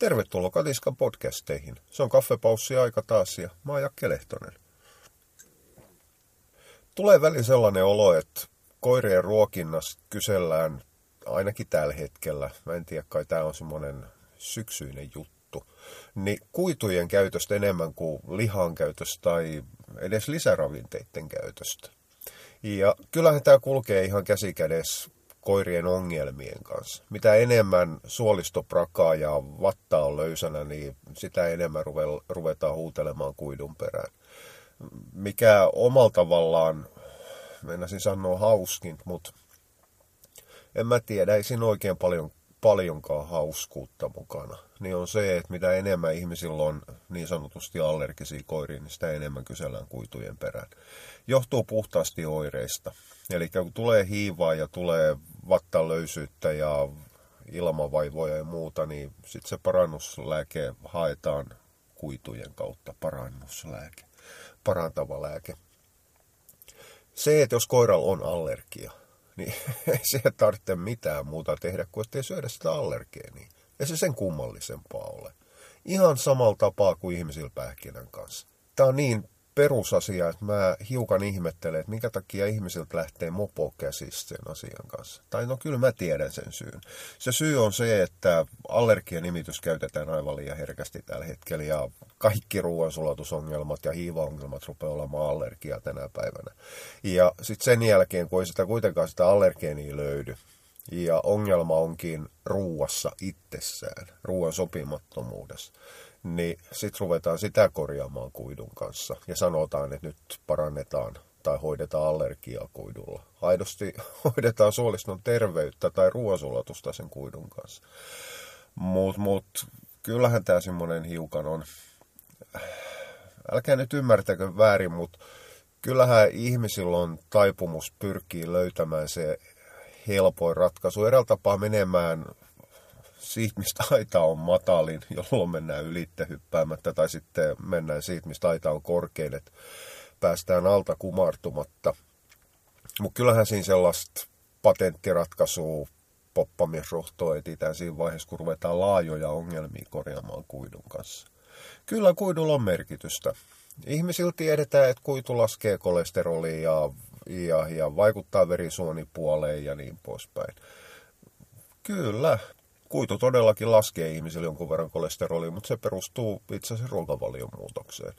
Tervetuloa Katiskan podcasteihin. Se on kaffepaussi aika taas ja mä oon Jakke Lehtonen. Tulee välin sellainen olo, että koirien ruokinnassa kysellään ainakin tällä hetkellä, mä en tiedä kai tämä on semmoinen syksyinen juttu, niin kuitujen käytöstä enemmän kuin lihan käytöstä tai edes lisäravinteiden käytöstä. Ja kyllähän tämä kulkee ihan käsikädessä koirien ongelmien kanssa. Mitä enemmän suolistoprakaa ja vattaa on löysänä, niin sitä enemmän ruvetaan huutelemaan kuidun perään. Mikä omalla tavallaan, meinasin sanoa hauskin, mutta en mä tiedä, ei siinä oikein paljon, paljonkaan hauskuutta mukana. Niin on se, että mitä enemmän ihmisillä on niin sanotusti allergisia koiria, niin sitä enemmän kysellään kuitujen perään. Johtuu puhtaasti oireista. Eli kun tulee hiivaa ja tulee vattalöysyyttä ja ilmavaivoja ja muuta, niin sitten se parannuslääke haetaan kuitujen kautta. Parannuslääke. Parantava lääke. Se, että jos koiralla on allergia, niin ei se tarvitse mitään muuta tehdä kuin ettei syödä sitä allergeenia. Ei se sen kummallisempaa ole. Ihan samalla tapaa kuin ihmisillä pähkinän kanssa. Tämä on niin perusasia, että mä hiukan ihmettelen, että minkä takia ihmisiltä lähtee mopo käsistä sen asian kanssa. Tai no kyllä mä tiedän sen syyn. Se syy on se, että allergianimitys käytetään aivan liian herkästi tällä hetkellä ja kaikki ruoansulatusongelmat ja hiivaongelmat rupeaa olemaan allergia tänä päivänä. Ja sitten sen jälkeen, kun ei sitä kuitenkaan sitä allergeenia löydy, ja ongelma onkin ruuassa itsessään, ruoan sopimattomuudessa niin sitten ruvetaan sitä korjaamaan kuidun kanssa ja sanotaan, että nyt parannetaan tai hoidetaan allergiaa kuidulla. Aidosti hoidetaan suoliston terveyttä tai ruoansulatusta sen kuidun kanssa. Mutta mut, kyllähän tämä semmoinen hiukan on, älkää nyt ymmärtäkö väärin, mutta kyllähän ihmisillä on taipumus pyrkii löytämään se helpoin ratkaisu. Eräällä tapaa menemään siitä, mistä aita on matalin, jolloin mennään ylitte hyppäämättä, tai sitten mennään siitä, mistä aita on korkein, että päästään alta kumartumatta. Mutta kyllähän siinä sellaista patenttiratkaisua poppamiesrohtoa etsitään siinä vaiheessa, kun ruvetaan laajoja ongelmia korjaamaan kuidun kanssa. Kyllä kuidulla on merkitystä. Ihmisillä tiedetään, että kuitu laskee kolesterolia ja, ja, ja vaikuttaa verisuonipuoleen ja niin poispäin. Kyllä, kuitu todellakin laskee ihmisille jonkun verran kolesterolia, mutta se perustuu itse asiassa ruokavalion muutokseen.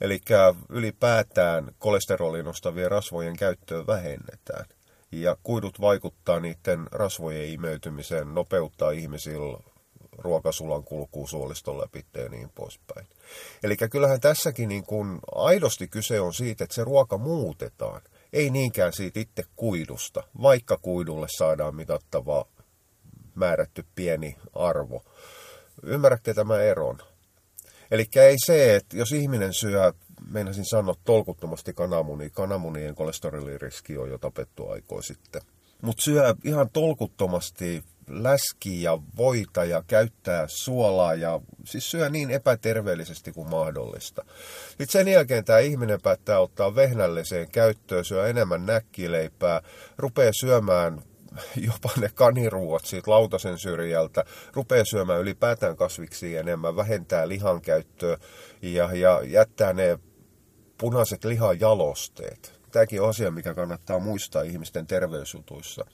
Eli ylipäätään kolesterolin nostavien rasvojen käyttöä vähennetään. Ja kuidut vaikuttaa niiden rasvojen imeytymiseen, nopeuttaa ihmisillä ruokasulan kulkuu suoliston läpi ja niin poispäin. Eli kyllähän tässäkin niin kun aidosti kyse on siitä, että se ruoka muutetaan. Ei niinkään siitä itse kuidusta, vaikka kuidulle saadaan mitattavaa määrätty pieni arvo. Ymmärrätte tämän eron? Eli ei se, että jos ihminen syö, meinasin sanoa tolkuttomasti kananmunia, kananmunien kolesteroliriski on jo tapettu aikoi sitten. Mutta syö ihan tolkuttomasti läskiä ja voita ja käyttää suolaa ja siis syö niin epäterveellisesti kuin mahdollista. Sitten sen jälkeen tämä ihminen päättää ottaa vehnälliseen käyttöön, syö enemmän näkkileipää, rupeaa syömään jopa ne kaniruot siitä lautasen syrjältä, rupeaa syömään ylipäätään kasviksi enemmän, vähentää lihan käyttöä ja, ja jättää ne punaiset lihajalosteet. Tämäkin on asia, mikä kannattaa muistaa ihmisten terveysjutuissa.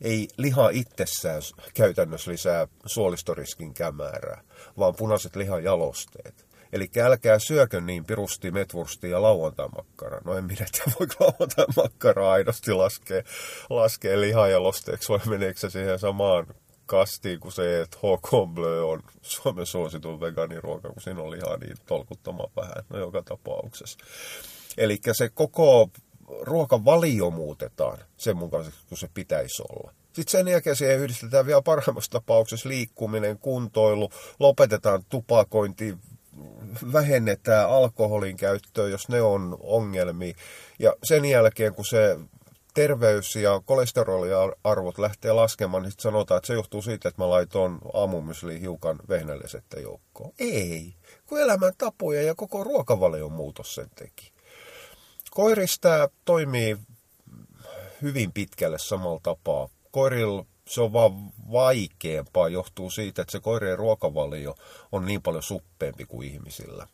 Ei liha itsessään käytännössä lisää suolistoriskin kämärää, vaan punaiset lihajalosteet. Eli älkää syökö niin pirusti, metvurstia ja lauantai-makkaraa. No en minä tiedä, voiko lauantai-makkaraa aidosti laskea, laskea lihajalosteeksi vai meneekö se siihen samaan kastiin kuin se, että HK Bleu on Suomen suosituin vegaaniruoka, kun siinä on lihaa niin tolkuttoman vähän. No joka tapauksessa. Eli se koko ruokavalio muutetaan sen mukaiseksi, kun se pitäisi olla. Sitten sen jälkeen siihen yhdistetään vielä parhaimmassa tapauksessa liikkuminen, kuntoilu, lopetetaan tupakointi, vähennetään alkoholin käyttöä, jos ne on ongelmia. Ja sen jälkeen, kun se terveys- ja kolesteroliarvot lähtee laskemaan, niin sanotaan, että se johtuu siitä, että mä laitoin aamumysliin hiukan vehnällisettä joukkoon. Ei, kun elämän tapoja ja koko ruokavalion muutos sen teki. Koirista toimii hyvin pitkälle samalla tapaa. Koirilla Se on vaan vaikeampaa, johtuu siitä, että se koirien ruokavalio on niin paljon suppeempi kuin ihmisillä.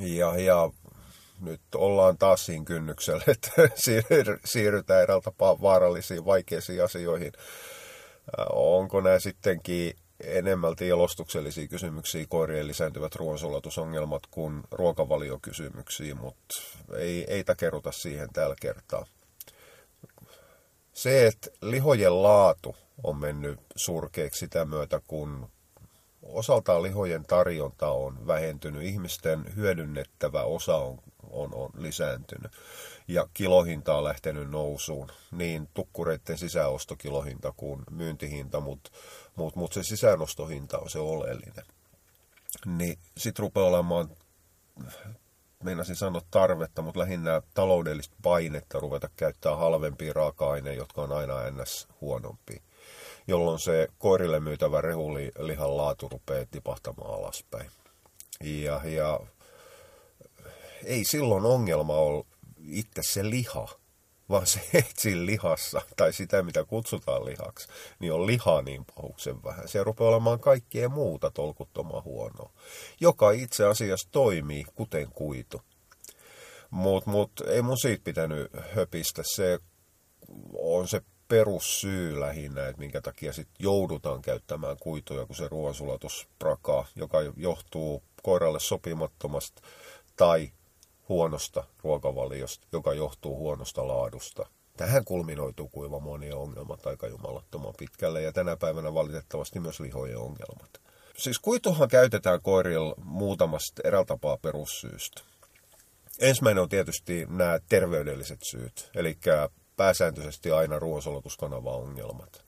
Ja, ja nyt ollaan taas siinä kynnyksellä, että siirrytään eräällä tapaa vaarallisiin, vaikeisiin asioihin. Onko nämä sittenkin enemmälti jalostuksellisia kysymyksiä, koirien lisääntyvät ruoansulatusongelmat kuin ruokavaliokysymyksiä, mutta ei, ei takeruta siihen tällä kertaa. Se, että lihojen laatu on mennyt surkeaksi sitä myötä, kun osaltaan lihojen tarjonta on vähentynyt, ihmisten hyödynnettävä osa on, on, on lisääntynyt ja kilohinta on lähtenyt nousuun, niin tukkureiden sisäostokilohinta kuin myyntihinta, mutta mut, mut se sisäänostohinta on se oleellinen. Niin sit rupeaa olemaan, meinasin sanoa tarvetta, mutta lähinnä taloudellista painetta ruveta käyttää halvempia raaka-aineita, jotka on aina ns. huonompia jolloin se koirille myytävä rehulihan laatu rupeaa tipahtamaan alaspäin. Ja, ja ei silloin ongelma ole itse se liha, vaan se, että siinä lihassa, tai sitä mitä kutsutaan lihaksi, niin on lihaa niin pahuksen vähän. Se rupeaa olemaan kaikkea muuta tolkuttoman huonoa, joka itse asiassa toimii kuten kuitu. Mutta mut, ei mun siitä pitänyt höpistä. Se on se perussyy lähinnä, että minkä takia sit joudutaan käyttämään kuituja, kun se ruoansulatus prakaa, joka johtuu koiralle sopimattomasta tai huonosta ruokavaliosta, joka johtuu huonosta laadusta. Tähän kulminoituu kuiva monia ongelmat aika jumalattoman pitkälle ja tänä päivänä valitettavasti myös lihojen ongelmat. Siis kuituhan käytetään koirilla muutamasta eräältapaa perussyystä. Ensimmäinen on tietysti nämä terveydelliset syyt, eli pääsääntöisesti aina ruoansulatuskanava-ongelmat.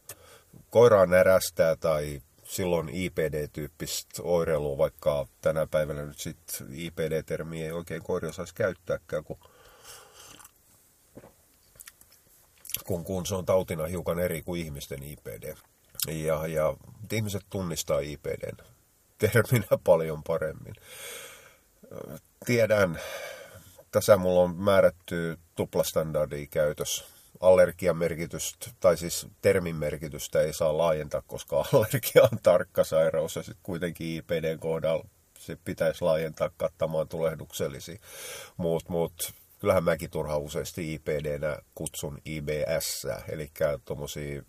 Koiraa närästää tai silloin IPD-tyyppistä oireilua, vaikka tänä päivänä nyt sitten IPD-termiä ei oikein koiri osaisi käyttääkään, kun, kun, kun se on tautina hiukan eri kuin ihmisten IPD. Ja, ja ihmiset tunnistaa IPDn terminä paljon paremmin. Tiedän, tässä mulla on määrätty tuplastandardia käytössä allergian merkitystä, tai siis termin merkitystä ei saa laajentaa, koska allergia on tarkka sairaus ja sitten kuitenkin IPDn kohdalla se pitäisi laajentaa kattamaan tulehduksellisia. Mutta mut, kyllähän mäkin turha useasti IPDnä kutsun IBS, eli tuommoisia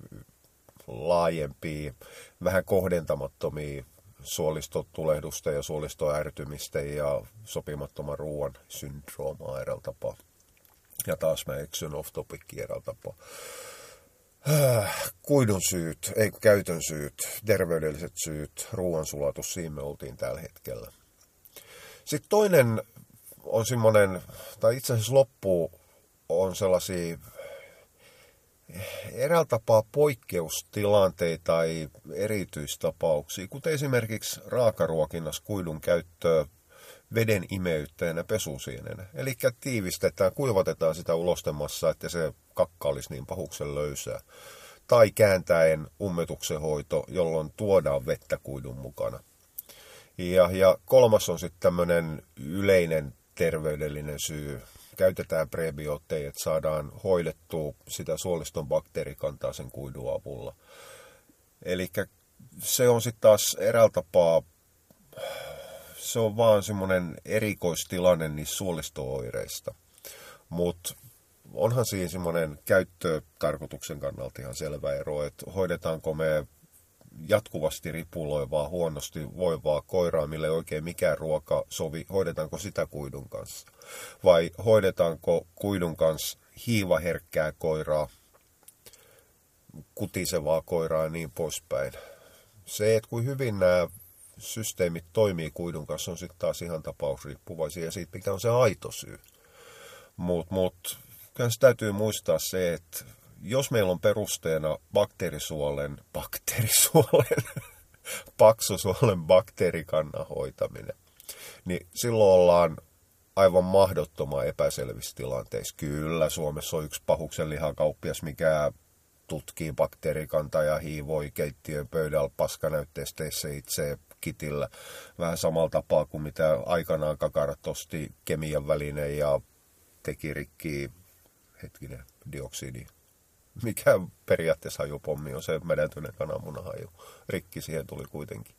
laajempia, vähän kohdentamattomia suolistotulehdusta ja suolistoärtymistä ja sopimattoman ruoan syndroomaa eräällä tapaa. Ja taas mä eksyn off topic tapaa. Äh, kuidun syyt, ei käytön syyt, terveydelliset syyt, ruoansulatus, siinä me oltiin tällä hetkellä. Sitten toinen on semmoinen, tai itse asiassa loppu on sellaisia eräällä tapaa poikkeustilanteita tai erityistapauksia, kuten esimerkiksi raakaruokinnassa kuidun käyttöä veden imeyttäjänä pesusienenä. Eli tiivistetään, kuivatetaan sitä ulostemassa, että se kakka olisi niin pahuksen löysää. Tai kääntäen ummetuksen hoito, jolloin tuodaan vettä kuidun mukana. Ja, ja kolmas on sitten tämmöinen yleinen terveydellinen syy. Käytetään prebiootteja, että saadaan hoidettua sitä suoliston bakteerikantaa sen kuidun avulla. Eli se on sitten taas eräältä tapaa se on vaan semmoinen erikoistilanne niistä suolistooireista. Mutta onhan siinä semmoinen käyttötarkoituksen kannalta ihan selvä ero, että hoidetaanko me jatkuvasti ripuloivaa, huonosti voivaa koiraa, mille ei oikein mikään ruoka sovi, hoidetaanko sitä kuidun kanssa? Vai hoidetaanko kuidun kanssa hiivaherkkää koiraa, kutisevaa koiraa ja niin poispäin? Se, että kuin hyvin nämä systeemit toimii kuidun kanssa, on sitten taas ihan tapausriippuvaisia ja siitä, mikä on se aito syy. Mutta mut, kyllä täytyy muistaa se, että jos meillä on perusteena bakteerisuolen, bakteerisuolen, paksusuolen bakteerikannan hoitaminen, niin silloin ollaan aivan mahdottoman epäselvissä tilanteissa. Kyllä, Suomessa on yksi pahuksen lihakauppias, mikä tutkii bakteerikantaa ja hiivoi keittiön pöydällä paskanäytteisteissä itse kitillä. Vähän samalla tapaa kuin mitä aikanaan kakarat osti kemian välineen ja teki rikki, hetkinen, dioksidi, mikä periaatteessa hajupommi on se mädäntyneen kananmunahaju. Rikki siihen tuli kuitenkin.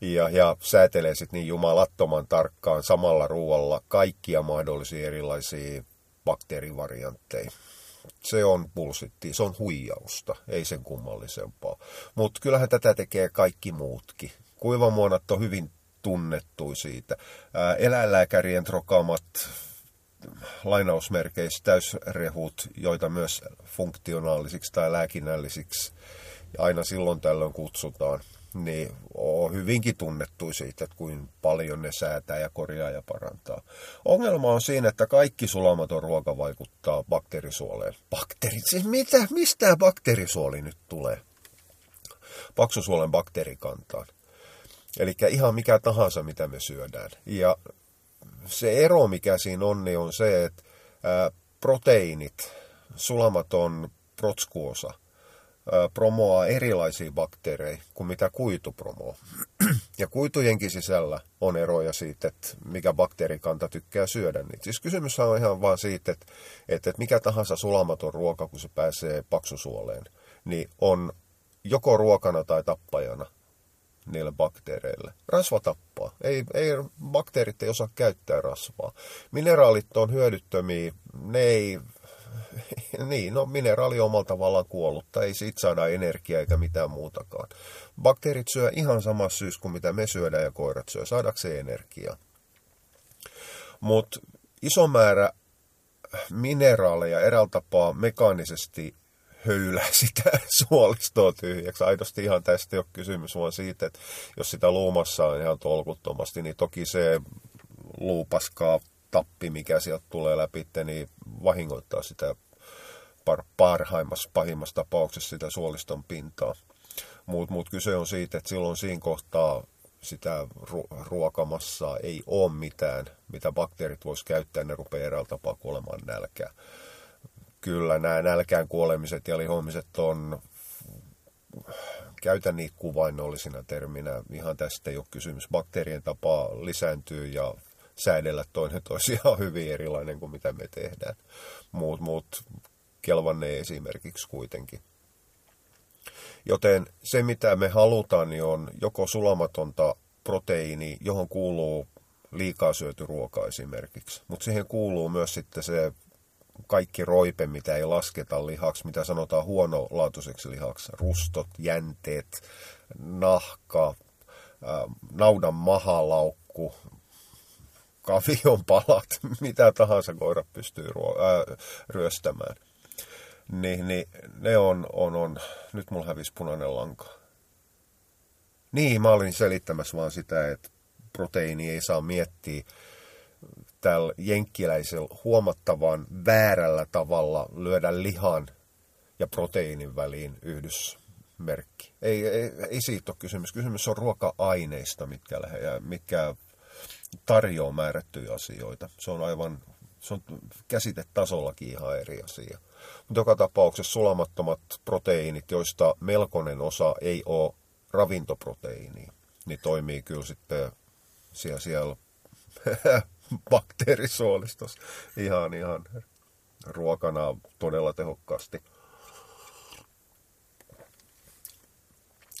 Ja, ja säätelee sitten niin jumalattoman tarkkaan samalla ruoalla kaikkia mahdollisia erilaisia bakteerivariantteja. Se on pulsitti, se on huijausta, ei sen kummallisempaa. Mutta kyllähän tätä tekee kaikki muutkin. Kuivamuonat on hyvin tunnettu siitä. Eläinlääkärien trokamat lainausmerkeissä täysrehut, joita myös funktionaalisiksi tai lääkinnällisiksi aina silloin tällöin kutsutaan, niin on hyvinkin tunnettu siitä, että kuinka paljon ne säätää ja korjaa ja parantaa. Ongelma on siinä, että kaikki sulamaton ruoka vaikuttaa bakteerisuoleen. Bakteerit? Siis mitä? Mistä bakteerisuoli nyt tulee? Paksusuolen bakteerikantaan. Eli ihan mikä tahansa, mitä me syödään. Ja se ero, mikä siinä on, niin on se, että proteiinit, sulamaton protskuosa, promoaa erilaisia bakteereja kuin mitä kuitu promoo. Ja kuitujenkin sisällä on eroja siitä, että mikä bakteerikanta tykkää syödä niitä. Siis kysymys on ihan vaan siitä, että, että mikä tahansa sulamaton ruoka, kun se pääsee paksusuoleen, niin on joko ruokana tai tappajana niille bakteereille. Rasva tappaa. Ei, ei, bakteerit ei osaa käyttää rasvaa. Mineraalit on hyödyttömiä. Ne ei, niin, no mineraali omalla tavallaan kuollutta. Ei siitä saada energiaa eikä mitään muutakaan. Bakteerit syö ihan samassa syys kuin mitä me syödään ja koirat syö, saadakseen energiaa. Mutta iso määrä mineraaleja eräällä tapaa mekaanisesti höylää sitä suolistoa tyhjäksi. Aidosti ihan tästä ei ole kysymys, vaan siitä, että jos sitä luumassa on ihan tolkuttomasti, niin toki se luupaskaa tappi, mikä sieltä tulee läpi, niin vahingoittaa sitä par- parhaimmassa, pahimmassa tapauksessa sitä suoliston pintaa. Mutta mut kyse on siitä, että silloin siinä kohtaa sitä ru- ruokamassaa ei ole mitään, mitä bakteerit vois käyttää, ne rupeaa eräällä tapaa kuolemaan nälkää kyllä nämä nälkään kuolemiset ja lihomiset on, käytän niitä kuvainnollisina terminä, ihan tästä ei ole kysymys. Bakteerien tapa lisääntyy ja säädellä toinen toisiaan hyvin erilainen kuin mitä me tehdään. Muut, muut kelvanne esimerkiksi kuitenkin. Joten se, mitä me halutaan, niin on joko sulamatonta proteiini, johon kuuluu liikaa syöty ruoka esimerkiksi. Mutta siihen kuuluu myös sitten se kaikki roipe, mitä ei lasketa lihaksi, mitä sanotaan huonolaatuiseksi lihaksi, rustot, jänteet, nahka, naudan mahalaukku, kavion palat, mitä tahansa koira pystyy ruo- ää, ryöstämään. Niin, niin ne on, on, on, nyt mulla hävisi punainen lanka. Niin, mä olin selittämässä vaan sitä, että proteiini ei saa miettiä tällä jenkkiläisellä huomattavan väärällä tavalla lyödä lihan ja proteiinin väliin yhdysmerkki. Ei, ei, ei siitä ole kysymys. Kysymys on ruoka-aineista, mitkä, lähe, mitkä tarjoaa määrättyjä asioita. Se on aivan se on käsitetasollakin ihan eri asia. Mutta joka tapauksessa sulamattomat proteiinit, joista melkoinen osa ei ole ravintoproteiiniä, niin toimii kyllä sitten siellä, siellä bakteerisuolistus ihan, ihan ruokana todella tehokkaasti.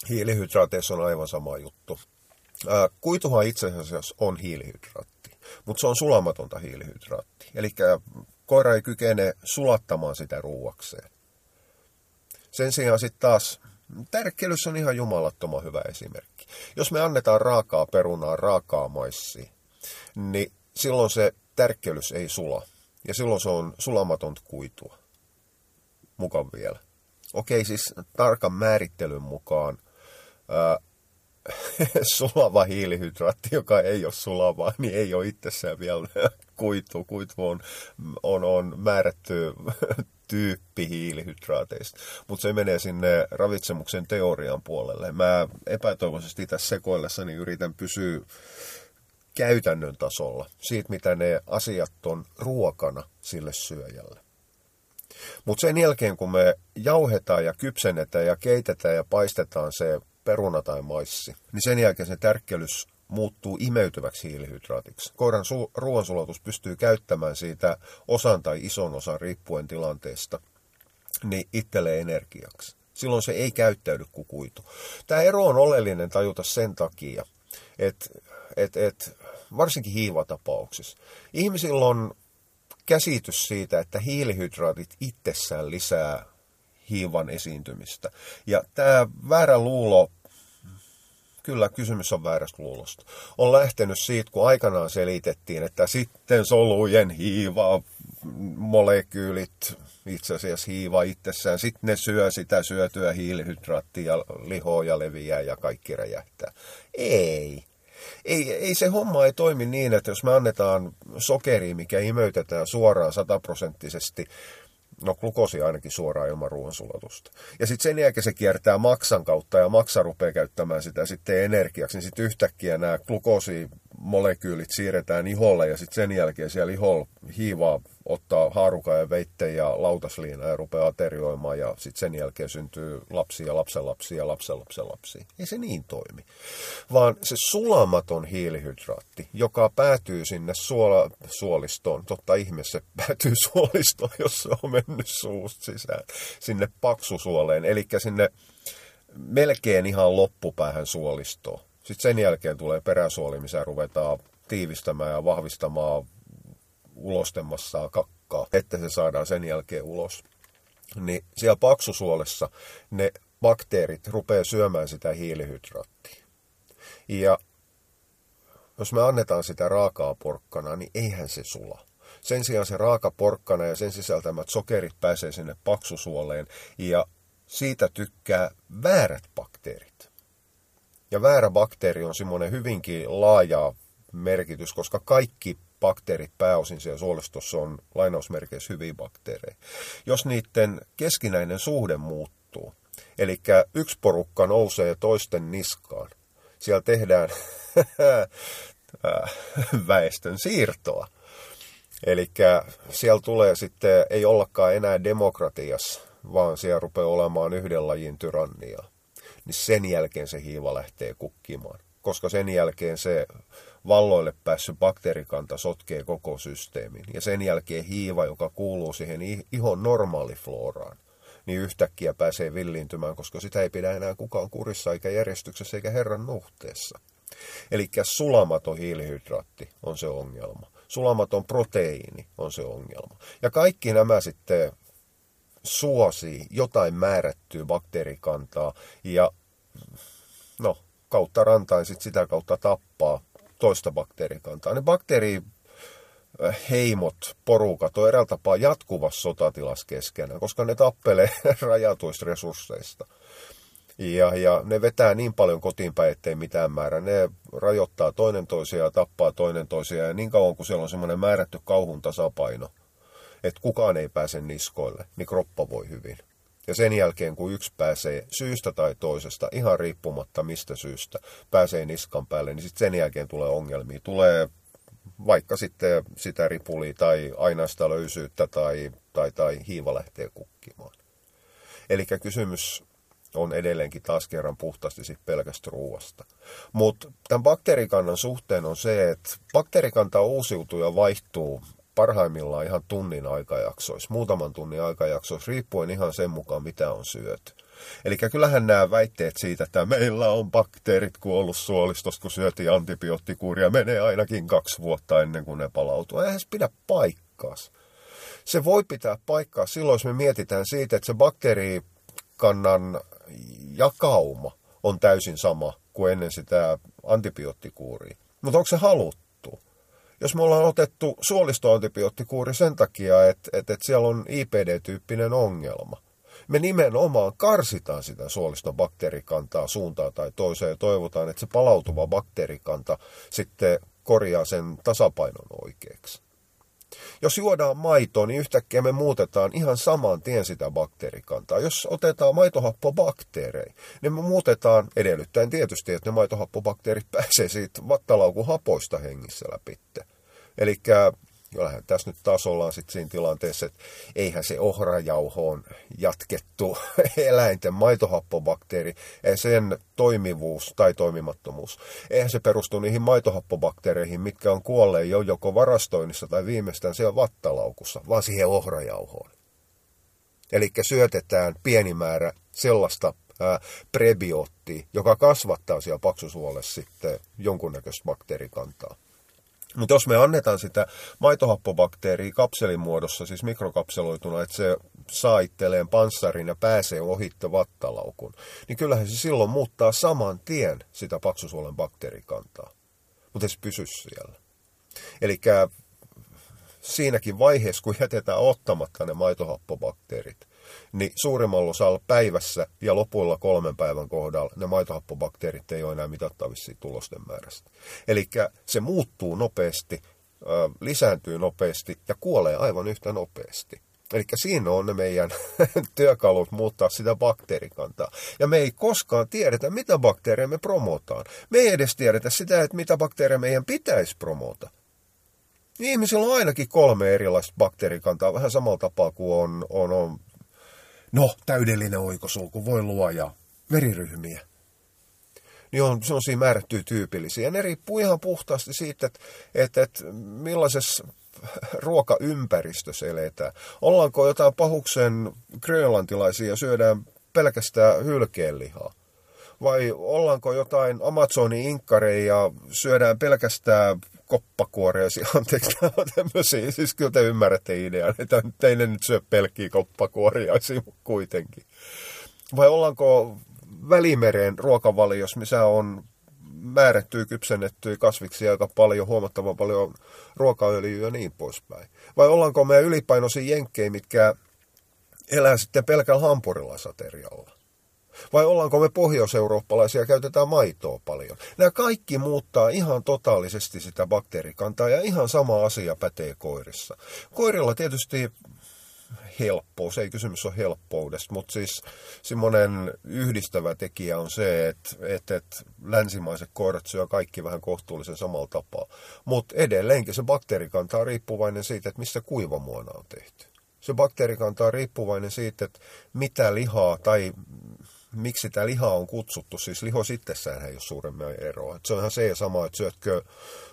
Hiilihydraateissa on aivan sama juttu. Kuituhan itse asiassa on hiilihydraatti, mutta se on sulamatonta hiilihydraatti. Eli koira ei kykene sulattamaan sitä ruuakseen. Sen sijaan sitten taas tärkkelys on ihan jumalattoman hyvä esimerkki. Jos me annetaan raakaa perunaa, raakaa maissia, niin silloin se tärkkelys ei sula. Ja silloin se on sulamatonta kuitua. Mukaan vielä. Okei, siis tarkan määrittelyn mukaan ää, sulava hiilihydraatti, joka ei ole sulavaa, niin ei ole itsessään vielä kuitu. Kuitu on, on, on määrätty tyyppi hiilihydraateista, mutta se menee sinne ravitsemuksen teorian puolelle. Mä epätoivoisesti tässä sekoillessani yritän pysyä käytännön tasolla, siitä mitä ne asiat on ruokana sille syöjälle. Mutta sen jälkeen, kun me jauhetaan ja kypsennetään ja keitetään ja paistetaan se peruna tai maissi, niin sen jälkeen se tärkkelys muuttuu imeytyväksi hiilihydraatiksi. Koiran su- ruoansulatus pystyy käyttämään siitä osan tai ison osan riippuen tilanteesta niin itselleen energiaksi. Silloin se ei käyttäydy kuin kuitu. Tämä ero on oleellinen tajuta sen takia, että et, et, varsinkin hiivatapauksissa. Ihmisillä on käsitys siitä, että hiilihydraatit itsessään lisää hiivan esiintymistä. Ja tämä väärä luulo, kyllä kysymys on väärästä luulosta, on lähtenyt siitä, kun aikanaan selitettiin, että sitten solujen hiiva molekyylit, itse asiassa hiiva itsessään, sitten ne syö sitä syötyä hiilihydraattia, lihoa ja leviää ja kaikki räjähtää. Ei ei, ei se homma ei toimi niin, että jos me annetaan sokeria, mikä imeytetään suoraan sataprosenttisesti, no glukoosi ainakin suoraan ilman ruoansulatusta. Ja sitten sen jälkeen se kiertää maksan kautta ja maksa rupeaa käyttämään sitä sitten energiaksi, niin sitten yhtäkkiä nämä glukoosimolekyylit siirretään iholle ja sitten sen jälkeen siellä iholla hiivaa ottaa haarukan ja veitteen ja lautasliina ja rupeaa aterioimaan ja sitten sen jälkeen syntyy lapsia ja lapsenlapsia ja lapsenlapsenlapsia. Ei se niin toimi. Vaan se sulamaton hiilihydraatti, joka päätyy sinne suola, suolistoon, totta ihme se päätyy suolistoon, jos se on mennyt suusta sisään, sinne paksusuoleen, eli sinne melkein ihan loppupäähän suolistoon. Sitten sen jälkeen tulee peräsuoli, missä ruvetaan tiivistämään ja vahvistamaan ulostemassa kakkaa, että se saadaan sen jälkeen ulos. Niin siellä paksusuolessa ne bakteerit rupeaa syömään sitä hiilihydraattia. Ja jos me annetaan sitä raakaa porkkana, niin eihän se sula. Sen sijaan se raaka porkkana ja sen sisältämät sokerit pääsee sinne paksusuoleen ja siitä tykkää väärät bakteerit. Ja väärä bakteeri on semmoinen hyvinkin laaja merkitys, koska kaikki bakteerit pääosin siellä suolistossa on lainausmerkeissä hyviä bakteereja. Jos niiden keskinäinen suhde muuttuu, eli yksi porukka nousee toisten niskaan, siellä tehdään väestön siirtoa. Eli siellä tulee sitten, ei ollakaan enää demokratiassa, vaan siellä rupeaa olemaan yhden lajin tyrannia. Niin sen jälkeen se hiiva lähtee kukkimaan. Koska sen jälkeen se valloille päässyt bakteerikanta sotkee koko systeemin. Ja sen jälkeen hiiva, joka kuuluu siihen ihon normaalifloraan, niin yhtäkkiä pääsee villiintymään, koska sitä ei pidä enää kukaan kurissa eikä järjestyksessä eikä Herran nuhteessa. Eli sulamaton hiilihydraatti on se ongelma. Sulamaton proteiini on se ongelma. Ja kaikki nämä sitten suosii jotain määrättyä bakteerikantaa ja no, kautta rantain sit sitä kautta tappaa toista bakteerikantaa. Ne bakteeri heimot, porukat on eräällä tapaa jatkuvassa sotatilassa keskenään, koska ne tappelee rajatuista resursseista. Ja, ja ne vetää niin paljon kotiin päin, ettei mitään määrä. Ne rajoittaa toinen toisiaan ja tappaa toinen toisiaan. Ja niin kauan kuin siellä on semmoinen määrätty kauhun tasapaino, että kukaan ei pääse niskoille, niin kroppa voi hyvin. Ja sen jälkeen, kun yksi pääsee syystä tai toisesta, ihan riippumatta mistä syystä, pääsee niskan päälle, niin sitten sen jälkeen tulee ongelmia. Tulee vaikka sitten sitä ripuli tai ainaista löysyyttä tai, tai, tai hiiva lähtee kukkimaan. Eli kysymys on edelleenkin taas kerran puhtaasti sit pelkästä ruuasta. Mutta tämän bakteerikannan suhteen on se, että bakteerikanta uusiutuu ja vaihtuu parhaimmillaan ihan tunnin aikajaksoissa, muutaman tunnin aikajaksoissa, riippuen ihan sen mukaan, mitä on syöty. Eli kyllähän nämä väitteet siitä, että meillä on bakteerit kuollut suolistosta, kun syötiin antibioottikuuria, menee ainakin kaksi vuotta ennen kuin ne palautuu. Eihän se pidä paikkaas. Se voi pitää paikkaa silloin, jos me mietitään siitä, että se bakteerikannan jakauma on täysin sama kuin ennen sitä antibioottikuuria. Mutta onko se haluttu? Jos me ollaan otettu suolistoantibioottikuuri sen takia, että, että, että siellä on IPD-tyyppinen ongelma, me nimenomaan karsitaan sitä suoliston bakteerikantaa suuntaan tai toiseen ja toivotaan, että se palautuva bakteerikanta sitten korjaa sen tasapainon oikeaksi. Jos juodaan maitoa, niin yhtäkkiä me muutetaan ihan saman tien sitä bakteerikantaa. Jos otetaan maitohappobakteereja, niin me muutetaan edellyttäen tietysti, että ne maitohappobakteerit pääsee siitä vattalaukun hapoista hengissä läpi. Eli tässä nyt taas ollaan sitten siinä tilanteessa, että eihän se ohrajauhoon jatkettu eläinten maitohappobakteeri, sen toimivuus tai toimimattomuus, eihän se perustu niihin maitohappobakteereihin, mitkä on kuolleen jo joko varastoinnissa tai viimeistään siellä vattalaukussa, vaan siihen ohrajauhoon. Eli syötetään pieni määrä sellaista prebioottia, joka kasvattaa siellä paksusuolessa sitten jonkunnäköistä bakteerikantaa. Mutta jos me annetaan sitä maitohappobakteeria kapselin muodossa, siis mikrokapseloituna, että se saa itselleen panssarin ja pääsee ohitte vattalaukun, niin kyllähän se silloin muuttaa saman tien sitä paksusuolen bakteerikantaa. Mutta se pysy siellä. Eli siinäkin vaiheessa, kun jätetään ottamatta ne maitohappobakteerit, niin suurimmalla osalla päivässä ja lopuilla kolmen päivän kohdalla ne maitohappobakteerit ei ole enää mitattavissa tulosten määrästä. Eli se muuttuu nopeasti, lisääntyy nopeasti ja kuolee aivan yhtä nopeasti. Eli siinä on ne meidän työkalut muuttaa sitä bakteerikantaa. Ja me ei koskaan tiedetä, mitä bakteereja me promotaan. Me ei edes tiedetä sitä, että mitä bakteereja meidän pitäisi promota. Ihmisillä on ainakin kolme erilaista bakteerikantaa, vähän samalla tapaa kuin on, on, on no, täydellinen oikosulku, voi luoja, veriryhmiä. Niin on sellaisia määrättyjä tyypillisiä. Ja ne riippuu ihan puhtaasti siitä, että, että, että millaisessa ruokaympäristössä eletään. Ollaanko jotain pahuksen grönlantilaisia ja syödään pelkästään hylkeenlihaa? Vai ollaanko jotain Amazonin inkkareja ja syödään pelkästään koppakuoria, anteeksi, nämä on tämmöisiä, siis kyllä te ymmärrätte idean, että teille nyt syö pelkkiä koppakuoriaisia kuitenkin. Vai ollaanko Välimeren ruokavaliossa, missä on määrättyä, kypsennettyä kasviksia aika paljon, huomattavan paljon ruokaöljyä ja niin poispäin. Vai ollaanko me ylipainoisia jenkkejä, mitkä elää sitten pelkällä hampurilasaterialla? Vai ollaanko me pohjoiseurooppalaisia ja käytetään maitoa paljon? Nämä kaikki muuttaa ihan totaalisesti sitä bakteerikantaa ja ihan sama asia pätee koirissa. Koirilla tietysti helppous, ei kysymys ole helppoudesta, mutta siis semmoinen yhdistävä tekijä on se, että, että, että länsimaiset koirat syö kaikki vähän kohtuullisen samalla tapaa. Mutta edelleenkin se bakteerikanta on riippuvainen siitä, että missä kuivamuona on tehty. Se bakteerikanta on riippuvainen siitä, että mitä lihaa tai miksi tämä liha on kutsuttu, siis liho itsessään ei ole suuremmin eroa. Et se on ihan se sama, että syötkö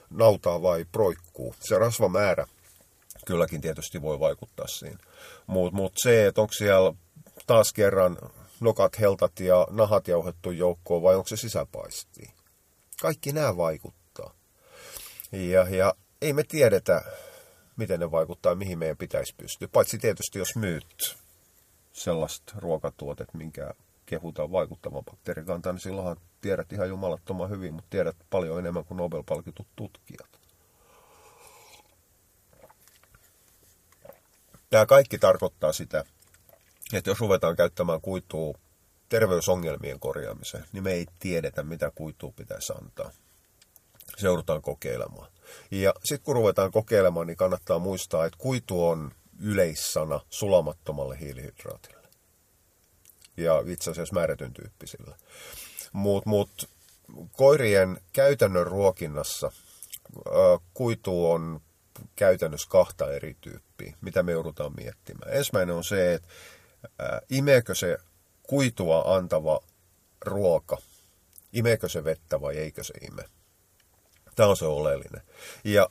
nautaa vai proikkuu. Se rasvamäärä kylläkin tietysti voi vaikuttaa siinä. Mutta mut se, että onko siellä taas kerran nokat, heltat ja nahat jauhettu joukkoon vai onko se sisäpaisti. Kaikki nämä vaikuttaa. Ja, ja ei me tiedetä, miten ne vaikuttaa, mihin meidän pitäisi pystyä. Paitsi tietysti, jos myyt sellaista ruokatuotet, minkä kehutaan vaikuttavan bakteerikantaan, niin silloinhan tiedät ihan jumalattoman hyvin, mutta tiedät paljon enemmän kuin Nobel-palkitut tutkijat. Tämä kaikki tarkoittaa sitä, että jos ruvetaan käyttämään kuitua terveysongelmien korjaamiseen, niin me ei tiedetä, mitä kuitua pitäisi antaa. Se joudutaan kokeilemaan. Ja sitten kun ruvetaan kokeilemaan, niin kannattaa muistaa, että kuitu on yleissana sulamattomalle hiilihydraatille. Ja itse asiassa määrätyn tyyppisillä. Mutta mut, koirien käytännön ruokinnassa kuitu on käytännössä kahta eri tyyppiä, mitä me joudutaan miettimään. Ensimmäinen on se, että imeekö se kuitua antava ruoka, imeekö se vettä vai eikö se ime. Tämä on se oleellinen. Ja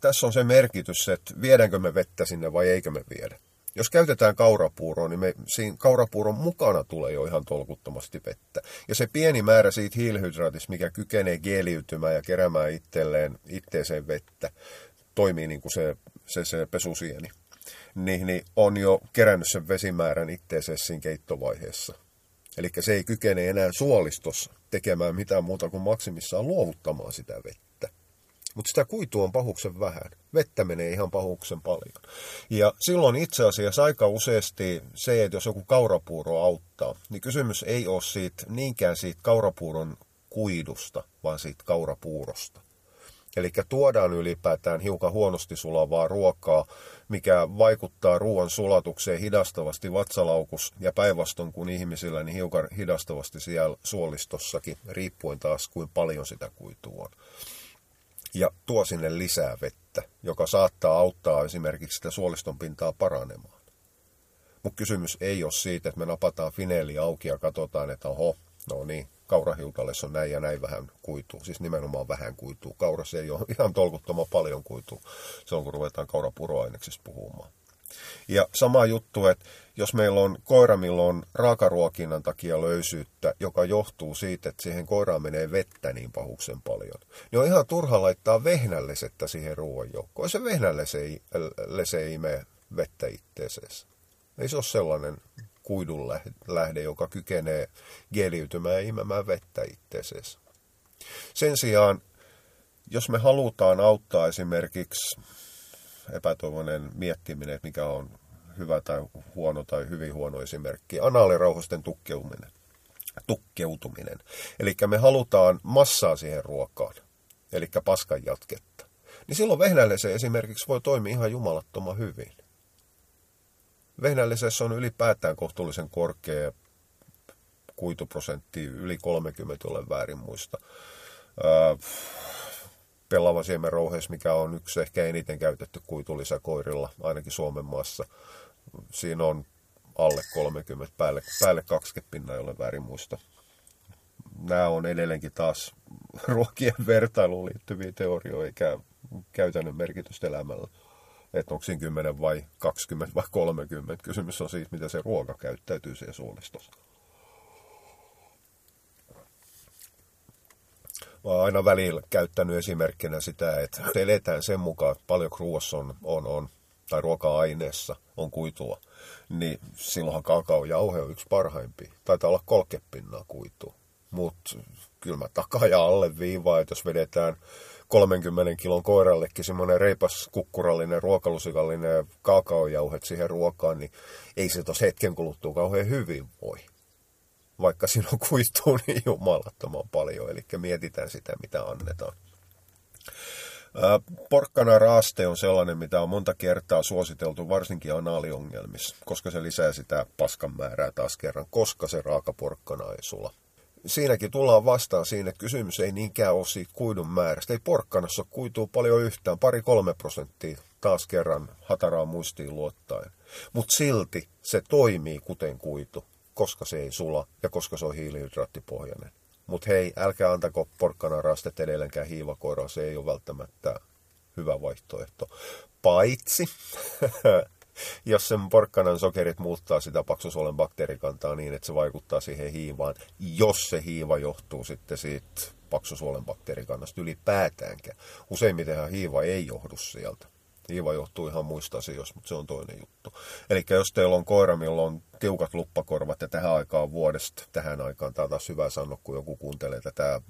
tässä on se merkitys, että viedäänkö me vettä sinne vai eikö me viedä. Jos käytetään kaurapuuroa, niin me, siinä kaurapuuron mukana tulee jo ihan tolkuttomasti vettä. Ja se pieni määrä siitä hiilihydraatista, mikä kykenee geliytymään ja keräämään itselleen itteeseen vettä, toimii niin kuin se, se, se pesusieni, niin, niin on jo kerännyt sen vesimäärän itteeseen siinä keittovaiheessa. Eli se ei kykene enää suolistossa tekemään mitään muuta kuin maksimissaan luovuttamaan sitä vettä. Mutta sitä kuitua on pahuksen vähän. Vettä menee ihan pahuksen paljon. Ja silloin itse asiassa aika useasti se, että jos joku kaurapuuro auttaa, niin kysymys ei ole siitä, niinkään siitä kaurapuuron kuidusta, vaan siitä kaurapuurosta. Eli tuodaan ylipäätään hiukan huonosti sulavaa ruokaa, mikä vaikuttaa ruoan sulatukseen hidastavasti vatsalaukus ja päinvastoin kuin ihmisillä, niin hiukan hidastavasti siellä suolistossakin, riippuen taas kuin paljon sitä kuitua on. Ja tuo sinne lisää vettä, joka saattaa auttaa esimerkiksi sitä suoliston pintaa paranemaan. Mutta kysymys ei ole siitä, että me napataan fineeli auki ja katsotaan, että oho, no niin, kaurahiutaleissa on näin ja näin vähän kuitua, siis nimenomaan vähän kuitua. Kaurassa ei ole ihan tolkuttoman paljon kuitua, se on kun ruvetaan kaurapuroaineksista puhumaan. Ja sama juttu, että jos meillä on koira, millä on raakaruokinnan takia löysyyttä, joka johtuu siitä, että siihen koiraan menee vettä niin pahuksen paljon, niin on ihan turha laittaa vehnällesettä siihen ruoan joukkoon. Se vehnällese imee vettä itteeseensä. Ei se ole sellainen kuidun lähde, joka kykenee geliytymään ja imemään vettä itteeseensä. Sen sijaan, jos me halutaan auttaa esimerkiksi epätoivoinen miettiminen, että mikä on hyvä tai huono tai hyvin huono esimerkki, anaalirauhosten tukkeutuminen. tukkeutuminen. Eli me halutaan massaa siihen ruokaan, eli paskan jatketta. Niin silloin vehnälliseen esimerkiksi voi toimia ihan jumalattoman hyvin. Vehnällisessä on ylipäätään kohtuullisen korkea kuituprosentti, yli 30, jolle väärin muista. Öö, pelava siemenrouheis, mikä on yksi ehkä eniten käytetty kuitulisä koirilla, ainakin Suomen maassa. Siinä on alle 30, päälle, päälle 20 pinnaa, jolle väärin muista. Nämä on edelleenkin taas ruokien vertailuun liittyviä teorioita, eikä käytännön merkitystä elämällä. Että onko siinä 10 vai 20 vai 30. Kysymys on siitä, mitä se ruoka käyttäytyy siellä suolistossa. Mä aina välillä käyttänyt esimerkkinä sitä, että eletään sen mukaan, että paljon ruoassa on, on, on tai ruoka-aineessa on kuitua, niin silloinhan kakaojauhe on yksi parhaimpia. Taitaa olla kolkepinnaa kuitua. Mutta kyllä mä ja alle viivaa, että jos vedetään 30 kilon koirallekin semmoinen reipas kukkurallinen, ruokalusikallinen kakaojauhet siihen ruokaan, niin ei se tos hetken kuluttua kauhean hyvin voi vaikka on kuistuu niin jumalattoman paljon, eli mietitään sitä, mitä annetaan. Porkkana raaste on sellainen, mitä on monta kertaa suositeltu, varsinkin anaaliongelmissa, koska se lisää sitä paskan määrää taas kerran, koska se raaka porkkana ei sula. Siinäkin tullaan vastaan siinä, että kysymys ei niinkään ole siitä kuidun määrästä. Ei porkkanassa kuituu paljon yhtään, pari-kolme prosenttia taas kerran hataraan muistiin luottaen. Mutta silti se toimii kuten kuitu koska se ei sula ja koska se on hiilihydraattipohjainen. Mutta hei, älkää antako porkkana rastet edelleenkään hiivakoiraa, se ei ole välttämättä hyvä vaihtoehto. Paitsi, jos sen porkkanan sokerit muuttaa sitä paksusuolen bakteerikantaa niin, että se vaikuttaa siihen hiivaan, jos se hiiva johtuu sitten siitä paksusuolen bakteerikannasta ylipäätäänkään. Useimmitenhan hiiva ei johdu sieltä. Hiiva johtuu ihan muista asioista, mutta se on toinen juttu. Eli jos teillä on koira, millä on tiukat luppakorvat ja tähän aikaan vuodesta, tähän aikaan, tämä on taas hyvä sanoa, kun joku kuuntelee tätä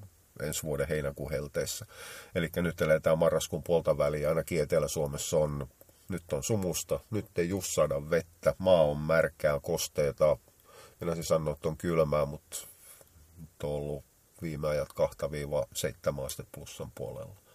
ensi vuoden heinäkuun helteessä. Eli nyt eletään marraskuun puolta väliä, ainakin Etelä-Suomessa on, nyt on sumusta, nyt ei just saada vettä, maa on märkää, kosteita, en sanoa, että on kylmää, mutta nyt on ollut viime ajat 2-7 astetta plussan puolella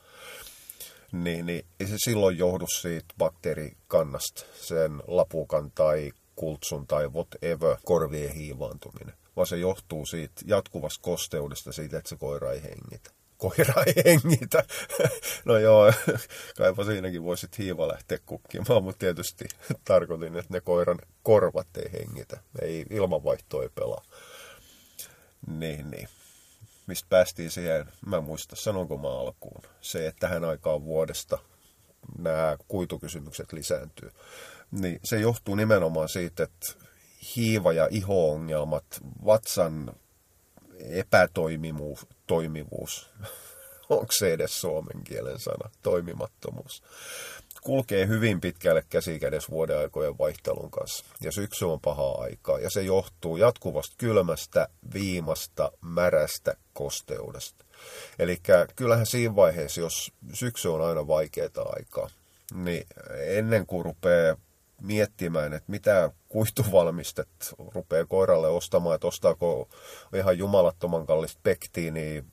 niin, niin ei se silloin johdu siitä bakteerikannasta, sen lapukan tai kultsun tai whatever korvien hiivaantuminen, vaan se johtuu siitä jatkuvasta kosteudesta siitä, että se koira ei hengitä. Koira ei hengitä. No joo, kaipa siinäkin voisit hiiva lähteä kukkimaan, mutta tietysti tarkoitin, että ne koiran korvat ei hengitä. Ei ilmanvaihto ei pelaa. Niin, niin mistä päästiin siihen, mä en muista, sanonko mä alkuun, se, että tähän aikaan vuodesta nämä kuitukysymykset lisääntyy, niin se johtuu nimenomaan siitä, että hiiva- ja iho-ongelmat, vatsan epätoimivuus, toimivuus, onko se edes suomen kielen sana, toimimattomuus, kulkee hyvin pitkälle käsikädessä vuoden aikojen vaihtelun kanssa. Ja syksy on paha aikaa. Ja se johtuu jatkuvasta kylmästä, viimasta, märästä kosteudesta. Eli kyllähän siinä vaiheessa, jos syksy on aina vaikeaa aikaa, niin ennen kuin rupeaa miettimään, että mitä kuituvalmistet rupeaa koiralle ostamaan, että ostaako ihan jumalattoman kallista pektiiniä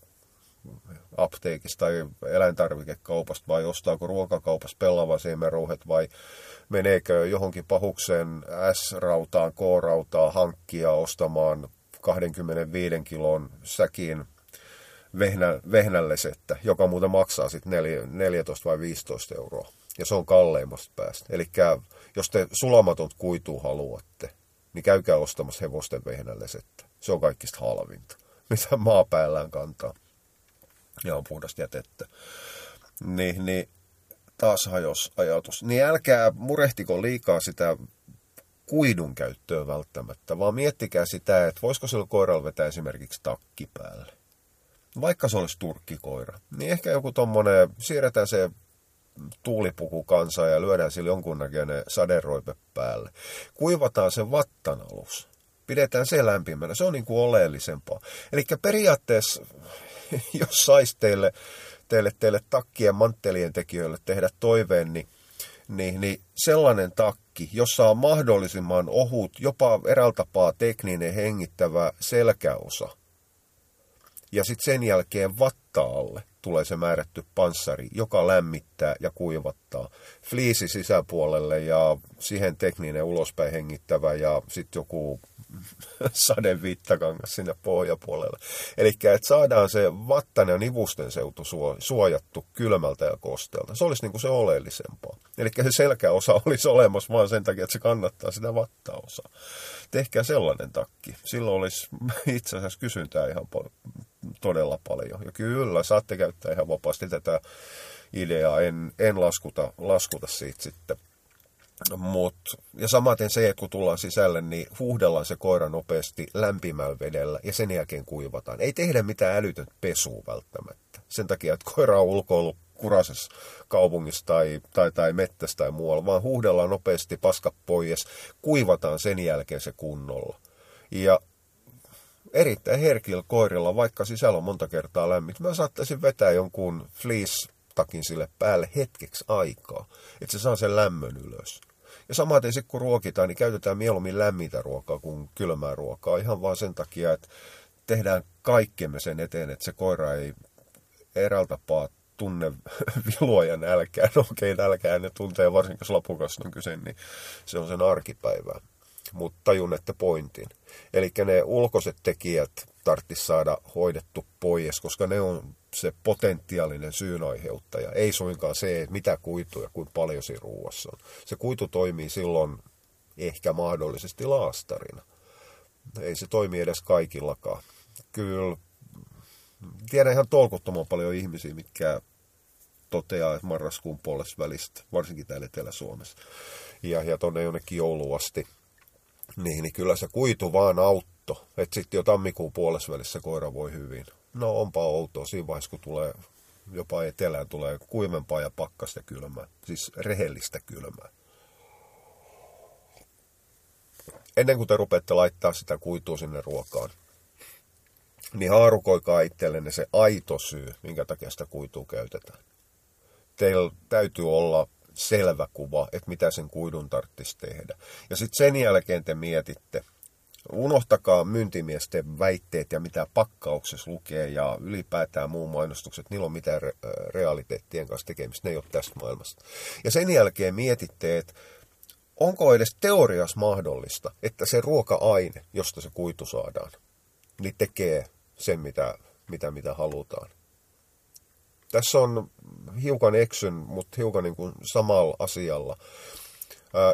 apteekista tai eläintarvikekaupasta vai ostaako ruokakaupasta pellava siemenrouhet vai meneekö johonkin pahukseen S-rautaan, K-rautaan hankkia ostamaan 25 kilon säkin vehnä, vehnällesettä, joka muuten maksaa sitten 14 vai 15 euroa. Ja se on kalleimmasta päästä. Eli jos te sulamatonta kuitua haluatte, niin käykää ostamassa hevosten vehnällesettä. Se on kaikista halvinta, mitä maapäällään kantaa ja on puhdasta jätettä. Niin, niin taas hajos ajatus. Niin älkää murehtiko liikaa sitä kuidun käyttöä välttämättä, vaan miettikää sitä, että voisiko sillä koiralla vetää esimerkiksi takki päälle. Vaikka se olisi turkkikoira, niin ehkä joku tommonen, siirretään se tuulipuku kanssa ja lyödään sille jonkunnäköinen saderoipe päälle. Kuivataan se vattanalus. Pidetään se lämpimänä. Se on niin kuin oleellisempaa. Eli periaatteessa, jos saisi teille, teille, teille takkien manttelien tekijöille tehdä toiveen, niin, niin, niin sellainen takki, jossa on mahdollisimman ohut, jopa erältapaa tekninen hengittävä selkäosa. Ja sitten sen jälkeen vatta alle tulee se määrätty panssari, joka lämmittää ja kuivattaa. Fliisi sisäpuolelle ja siihen tekninen ulospäin hengittävä ja sitten joku sadeviittakangas sinne pohjapuolelle. Eli että saadaan se vattan ja nivusten seutu suojattu kylmältä ja kosteelta. Se olisi niin kuin se oleellisempaa. Eli se selkäosa olisi olemassa vaan sen takia, että se kannattaa sitä vattaosaa. Tehkää sellainen takki. Silloin olisi itse asiassa kysyntää ihan todella paljon. Ja kyllä, saatte käyttää ihan vapaasti tätä ideaa. En, en laskuta, laskuta siitä sitten. Mut, ja samaten se, että kun tullaan sisälle, niin huuhdellaan se koira nopeasti lämpimällä vedellä ja sen jälkeen kuivataan. Ei tehdä mitään älytöntä pesua välttämättä. Sen takia, että koira on ulkoillut kurasessa kaupungissa tai, tai, tai mettässä tai muualla, vaan huuhdellaan nopeasti paska pois, kuivataan sen jälkeen se kunnolla. Ja erittäin herkillä koirilla, vaikka sisällä on monta kertaa lämmin, mä saattaisin vetää jonkun fleece takin sille päälle hetkeksi aikaa, että se saa sen lämmön ylös. Ja samaten sitten kun ruokitaan, niin käytetään mieluummin lämmintä ruokaa kuin kylmää ruokaa. Ihan vaan sen takia, että tehdään kaikkemme sen eteen, että se koira ei eräältä tapaa tunne vilua ja nälkää. No okei, okay, nälkää ne tuntee, varsinkin jos lapukasta on kyse, niin se on sen arkipäivää. Mutta tajun, että pointin. Eli ne ulkoiset tekijät tarvitsisi saada hoidettu pois, koska ne on se potentiaalinen syynaiheuttaja. Ei suinkaan se, että mitä kuitu ja kuinka paljon siinä ruuassa on. Se kuitu toimii silloin ehkä mahdollisesti laastarina. Ei se toimi edes kaikillakaan. Kyllä tiedän ihan tolkuttoman paljon ihmisiä, mitkä toteaa, että marraskuun puolesta välistä, varsinkin täällä Etelä-Suomessa, ja, ja tuonne jonnekin jouluasti, niin, niin kyllä se kuitu vaan autto, että sitten jo tammikuun puolessa välissä koira voi hyvin. No onpa outoa siinä vaiheessa, kun tulee jopa etelään tulee kuivempaa ja pakkasta kylmää, siis rehellistä kylmää. Ennen kuin te rupeatte laittaa sitä kuitua sinne ruokaan, niin haarukoikaa itsellenne se aito syy, minkä takia sitä kuitua käytetään. Teillä täytyy olla selvä kuva, että mitä sen kuidun tarvitsisi tehdä. Ja sitten sen jälkeen te mietitte, unohtakaa myyntimiesten väitteet ja mitä pakkauksessa lukee ja ylipäätään muun mainostukset, niillä on mitään re- realiteettien kanssa tekemistä, ne ei ole tästä maailmasta. Ja sen jälkeen mietitte, että onko edes teorias mahdollista, että se ruoka-aine, josta se kuitu saadaan, niin tekee sen, mitä, mitä, mitä halutaan. Tässä on hiukan eksyn, mutta hiukan niin kuin samalla asialla.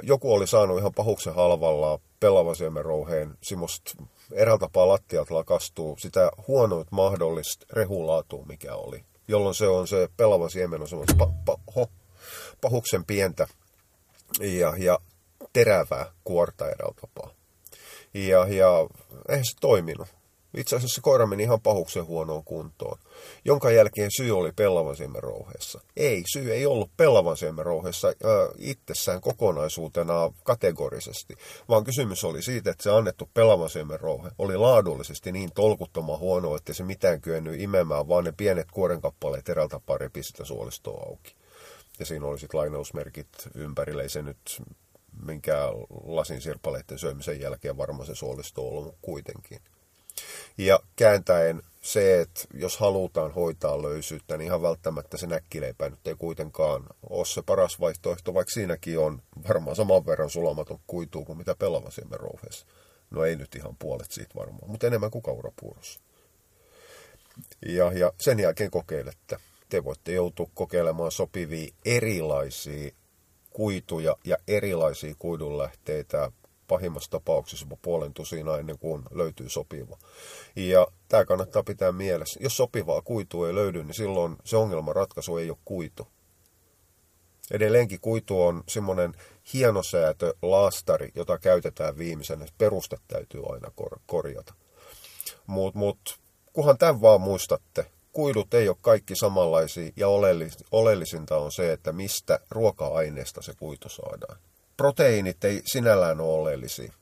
Joku oli saanut ihan pahuksen halvalla pelavasiemen rouheen semmoista eräältä tapaa lattialta lakastuu sitä huonoit mahdollista rehulaatua, mikä oli. Jolloin se on se pelavan siemen on semmoista pa, pa, ho, pahuksen pientä ja, ja terävää kuorta eräältä tapaa. Ja, ja eihän se toiminut. Itse asiassa koira meni ihan pahuksen huonoon kuntoon, jonka jälkeen syy oli pellavan rouheessa. Ei, syy ei ollut pellavan rouheessa äh, itsessään kokonaisuutena kategorisesti, vaan kysymys oli siitä, että se annettu pellavan rouhe oli laadullisesti niin tolkuttoman huono, että se mitään kyennyt imemään, vaan ne pienet kuorenkappaleet erältä pari sitä suolistoa auki. Ja siinä oli sitten lainausmerkit ympärillä, ei se nyt minkä lasin sirpaleiden syömisen jälkeen varmaan se suolisto on ollut kuitenkin. Ja kääntäen se, että jos halutaan hoitaa löysyyttä, niin ihan välttämättä se näkkileipä nyt ei kuitenkaan ole se paras vaihtoehto, vaikka siinäkin on varmaan saman verran sulamaton kuituu kuin mitä pelava rouheessa. No ei nyt ihan puolet siitä varmaan, mutta enemmän kuin kaurapuurossa. Ja, ja sen jälkeen kokeilette. Te voitte joutua kokeilemaan sopivia erilaisia kuituja ja erilaisia kuidunlähteitä pahimmassa tapauksessa jopa puolen tusina ennen kuin löytyy sopiva. Ja tämä kannattaa pitää mielessä. Jos sopivaa kuitua ei löydy, niin silloin se ongelman ratkaisu ei ole kuitu, Edelleenkin kuitu on semmoinen hienosäätö laastari, jota käytetään viimeisenä. Peruste täytyy aina kor- korjata. Mutta mut, kunhan tämän vaan muistatte, kuidut ei ole kaikki samanlaisia ja oleellis- oleellisinta on se, että mistä ruoka-aineesta se kuitu saadaan. Proteiinit ei sinällään ole oleellisia,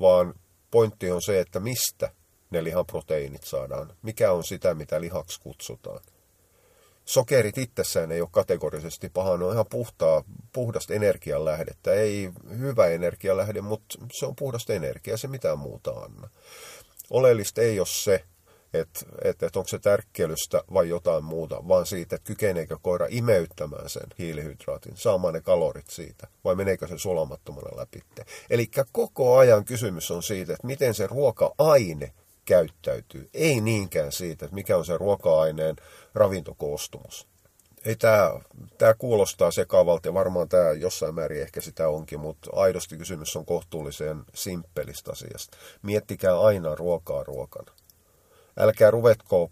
vaan pointti on se, että mistä ne lihan proteiinit saadaan. Mikä on sitä, mitä lihaksi kutsutaan. Sokerit itsessään ei ole kategorisesti paha, ne on ihan puhtaa, puhdasta energianlähdettä. Ei hyvä energialähde, mutta se on puhdasta energiaa, se mitään muuta anna. Oleellista ei ole se, että et, et onko se tärkkelystä vai jotain muuta, vaan siitä, että kykeneekö koira imeyttämään sen hiilihydraatin, saamaan ne kalorit siitä, vai meneekö se sulamattomana läpi. Eli koko ajan kysymys on siitä, että miten se ruoka-aine käyttäytyy, ei niinkään siitä, että mikä on se ruoka-aineen ravintokoostumus. Ei tämä, tämä kuulostaa sekavalta ja varmaan tämä jossain määrin ehkä sitä onkin, mutta aidosti kysymys on kohtuullisen simppelistä asiasta. Miettikää aina ruokaa ruokana älkää ruvetko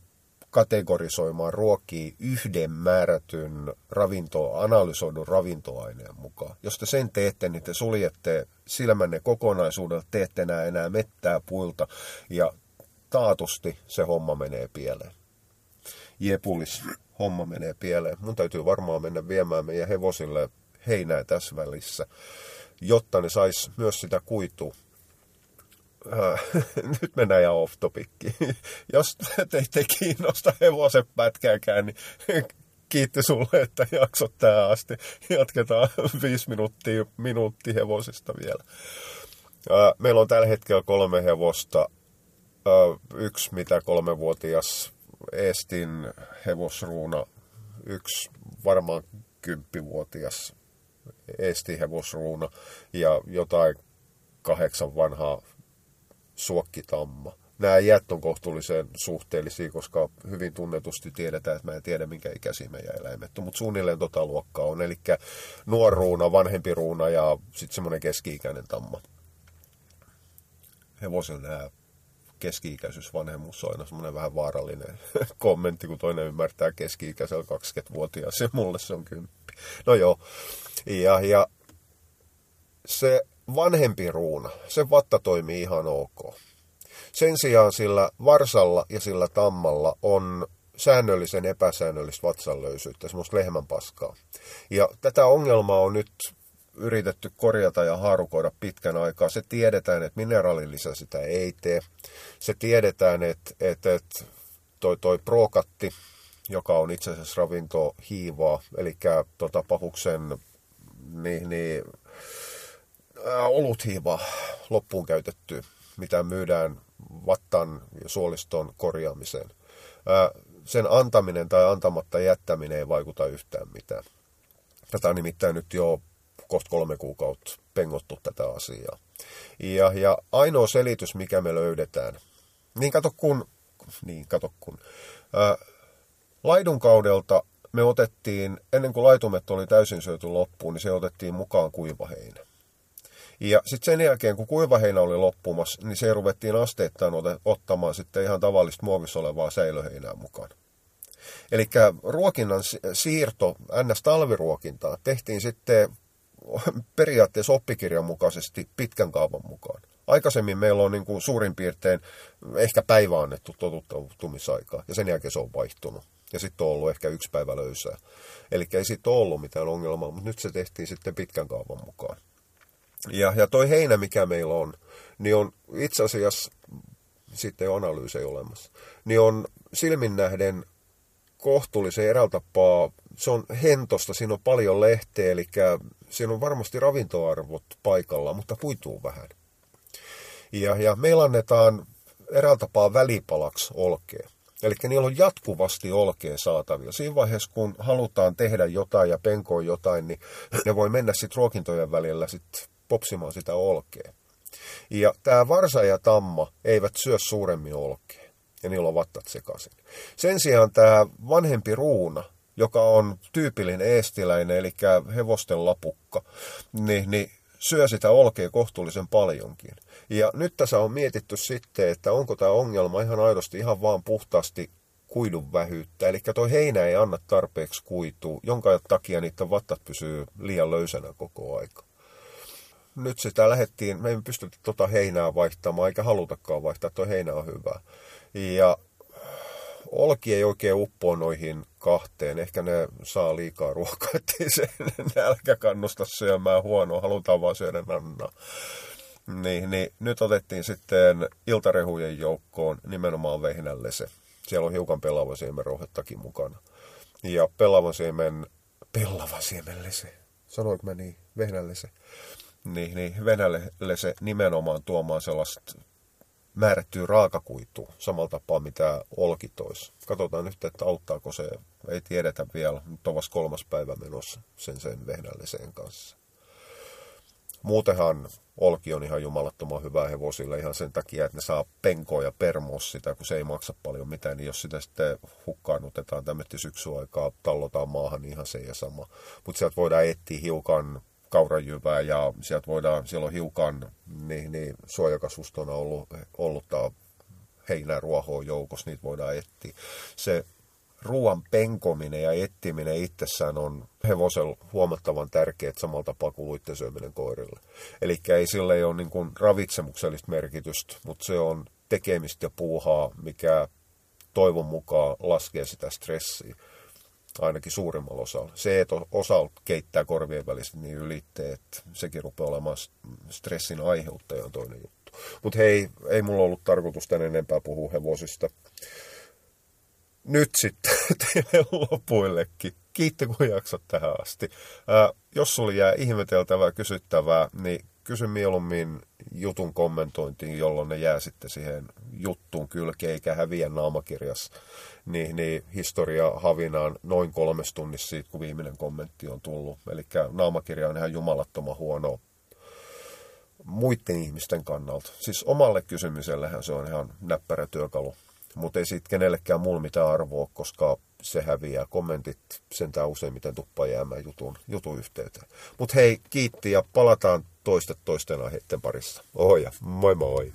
kategorisoimaan ruokia yhden määrätyn ravinto, analysoidun ravintoaineen mukaan. Jos te sen teette, niin te suljette silmänne kokonaisuudella, te ette enää mettää puilta ja taatusti se homma menee pieleen. Jepulis, homma menee pieleen. Mun täytyy varmaan mennä viemään meidän hevosille heinää tässä välissä, jotta ne sais myös sitä kuitua nyt mennään ihan off topikki. Jos teitä ei kiinnosta hevosen pätkääkään, niin kiitti sulle, että jaksot tähän asti. Jatketaan viisi minuuttia, minuutti hevosista vielä. Äh, meillä on tällä hetkellä kolme hevosta. Äh, yksi mitä kolmevuotias Eestin hevosruuna. Yksi varmaan kymppivuotias Eestin hevosruuna. Ja jotain kahdeksan vanhaa suokkitamma. Nämä iät on kohtuullisen suhteellisia, koska hyvin tunnetusti tiedetään, että mä en tiedä minkä ikäisiä meidän eläimet on, mutta suunnilleen tota luokkaa on. Eli nuoruuna, vanhempi ruuna ja sitten semmoinen keski-ikäinen tamma. Hevosilla nämä keski-ikäisyys, vanhemmuus on aina semmoinen vähän vaarallinen kommentti, kun toinen ymmärtää keski-ikäisellä 20-vuotias ja mulle se on kymppi. No joo, ja, ja se vanhempi ruuna, se vatta toimii ihan ok. Sen sijaan sillä varsalla ja sillä tammalla on säännöllisen epäsäännöllistä vatsanlöysyyttä, semmoista lehmänpaskaa. Ja tätä ongelmaa on nyt yritetty korjata ja haarukoida pitkän aikaa. Se tiedetään, että mineraalilisä sitä ei tee. Se tiedetään, että, että, että toi, toi prokatti, joka on itse asiassa ravintohiivaa, eli tota, pahuksen niin, niin, oluthiiva loppuun käytetty, mitä myydään vattan ja suoliston korjaamiseen. Sen antaminen tai antamatta jättäminen ei vaikuta yhtään mitään. Tätä on nimittäin nyt jo kohta kolme kuukautta pengottu tätä asiaa. Ja, ja ainoa selitys, mikä me löydetään, niin kato kun, niin kato kun, ää, laidun kaudelta me otettiin, ennen kuin laitumet oli täysin syöty loppuun, niin se otettiin mukaan kuivaheinä. Ja sitten sen jälkeen, kun kuivaheinä oli loppumassa, niin se ruvettiin asteittain ottamaan sitten ihan tavallista muovissa olevaa säilöheinää mukaan. Eli ruokinnan siirto NS-talviruokintaa tehtiin sitten periaatteessa oppikirjan mukaisesti pitkän kaavan mukaan. Aikaisemmin meillä on niin kuin suurin piirtein ehkä päivä annettu totuttumisaikaa, ja sen jälkeen se on vaihtunut. Ja sitten on ollut ehkä yksi päivä löysää. Eli ei sitten ollut mitään ongelmaa, mutta nyt se tehtiin sitten pitkän kaavan mukaan. Ja, ja toi heinä, mikä meillä on, niin on itse asiassa, sitten ei ole analyysejä olemassa, niin on silmin nähden kohtuullisen erältapaa, se on hentosta, siinä on paljon lehteä, eli siinä on varmasti ravintoarvot paikalla, mutta puituu vähän. Ja, ja meillä annetaan eräältapaa välipalaksi olkea. Eli niillä on jatkuvasti olkea saatavilla. Siinä vaiheessa, kun halutaan tehdä jotain ja penkoa jotain, niin ne voi mennä sitten ruokintojen välillä sitten popsimaan sitä olkea. Ja tämä varsa ja tamma eivät syö suuremmin olkea, ja niillä on vattat sekaisin. Sen sijaan tämä vanhempi ruuna, joka on tyypillinen eestiläinen, eli hevosten lapukka, niin, niin syö sitä olkea kohtuullisen paljonkin. Ja nyt tässä on mietitty sitten, että onko tämä ongelma ihan aidosti ihan vaan puhtaasti kuidun vähyyttä. Eli toi heinä ei anna tarpeeksi kuitua, jonka takia niiden vattat pysyy liian löysänä koko aika. Nyt sitä lähdettiin, me ei pystytä tuota heinää vaihtamaan, eikä halutakaan vaihtaa, tuo heinä on hyvä. Ja olki ei oikein uppoa noihin kahteen. Ehkä ne saa liikaa ruokaa, ettei se nälkä kannusta syömään huonoa, halutaan vaan syödä nannaa. Niin, niin nyt otettiin sitten iltarehujen joukkoon nimenomaan vehnällese. Siellä on hiukan pellavan rohettakin mukana. Ja pellavan siemen, pellavan siemenlese, sanoinko mä niin, vehnällese. Niin, niin venälälle nimenomaan tuomaan sellaista määrättyä raakakuitua samalla tapaa mitä olki tois. Katsotaan nyt, että auttaako se, ei tiedetä vielä, nyt on kolmas päivä menossa sen sen vehnälliseen kanssa. Muutenhan olki on ihan jumalattoman hyvää hevosille ihan sen takia, että ne saa penkoa ja permos sitä, kun se ei maksa paljon mitään, niin jos sitä sitten hukkaannutetaan tämmöistä syksyaikaa, tallotaan maahan, niin ihan se ja sama. Mutta sieltä voidaan etsiä hiukan kaurajyvää ja sieltä voidaan, siellä on hiukan niin, niin suojakasustona ollut, ollut heinää ruohoa joukossa, niitä voidaan etsiä. Se ruoan penkominen ja ettiminen itsessään on hevosella huomattavan tärkeää samalla tapaa kuin syöminen koirille. Eli ei sille ei ole niin kuin ravitsemuksellista merkitystä, mutta se on tekemistä ja puuhaa, mikä toivon mukaan laskee sitä stressiä ainakin suurimmalla osalla. Se, että osa keittää korvien välistä niin ylitte, että sekin rupeaa olemaan stressin aiheuttaja on toinen juttu. Mutta hei, ei mulla ollut tarkoitus tänne enempää puhua hevosista. Nyt sitten teille lopuillekin. Kiitti kun jaksat tähän asti. Ää, jos sulla jää ihmeteltävää, kysyttävää, niin kysy mieluummin jutun kommentointiin, jolloin ne jää sitten siihen juttuun kylkeen, eikä häviä naamakirjassa. Niin, niin historia havinaan noin kolmes tunnissa siitä, kun viimeinen kommentti on tullut. Eli naamakirja on ihan jumalattoman huono muiden ihmisten kannalta. Siis omalle kysymysellähän se on ihan näppärä työkalu, mutta ei siitä kenellekään muulla mitään arvoa, koska se häviää. Kommentit sentään useimmiten tuppaa jäämään jutun, jutun yhteyteen. Mutta hei, kiitti ja palataan toista toisten aiheiden parissa. Ohoja, moi moi!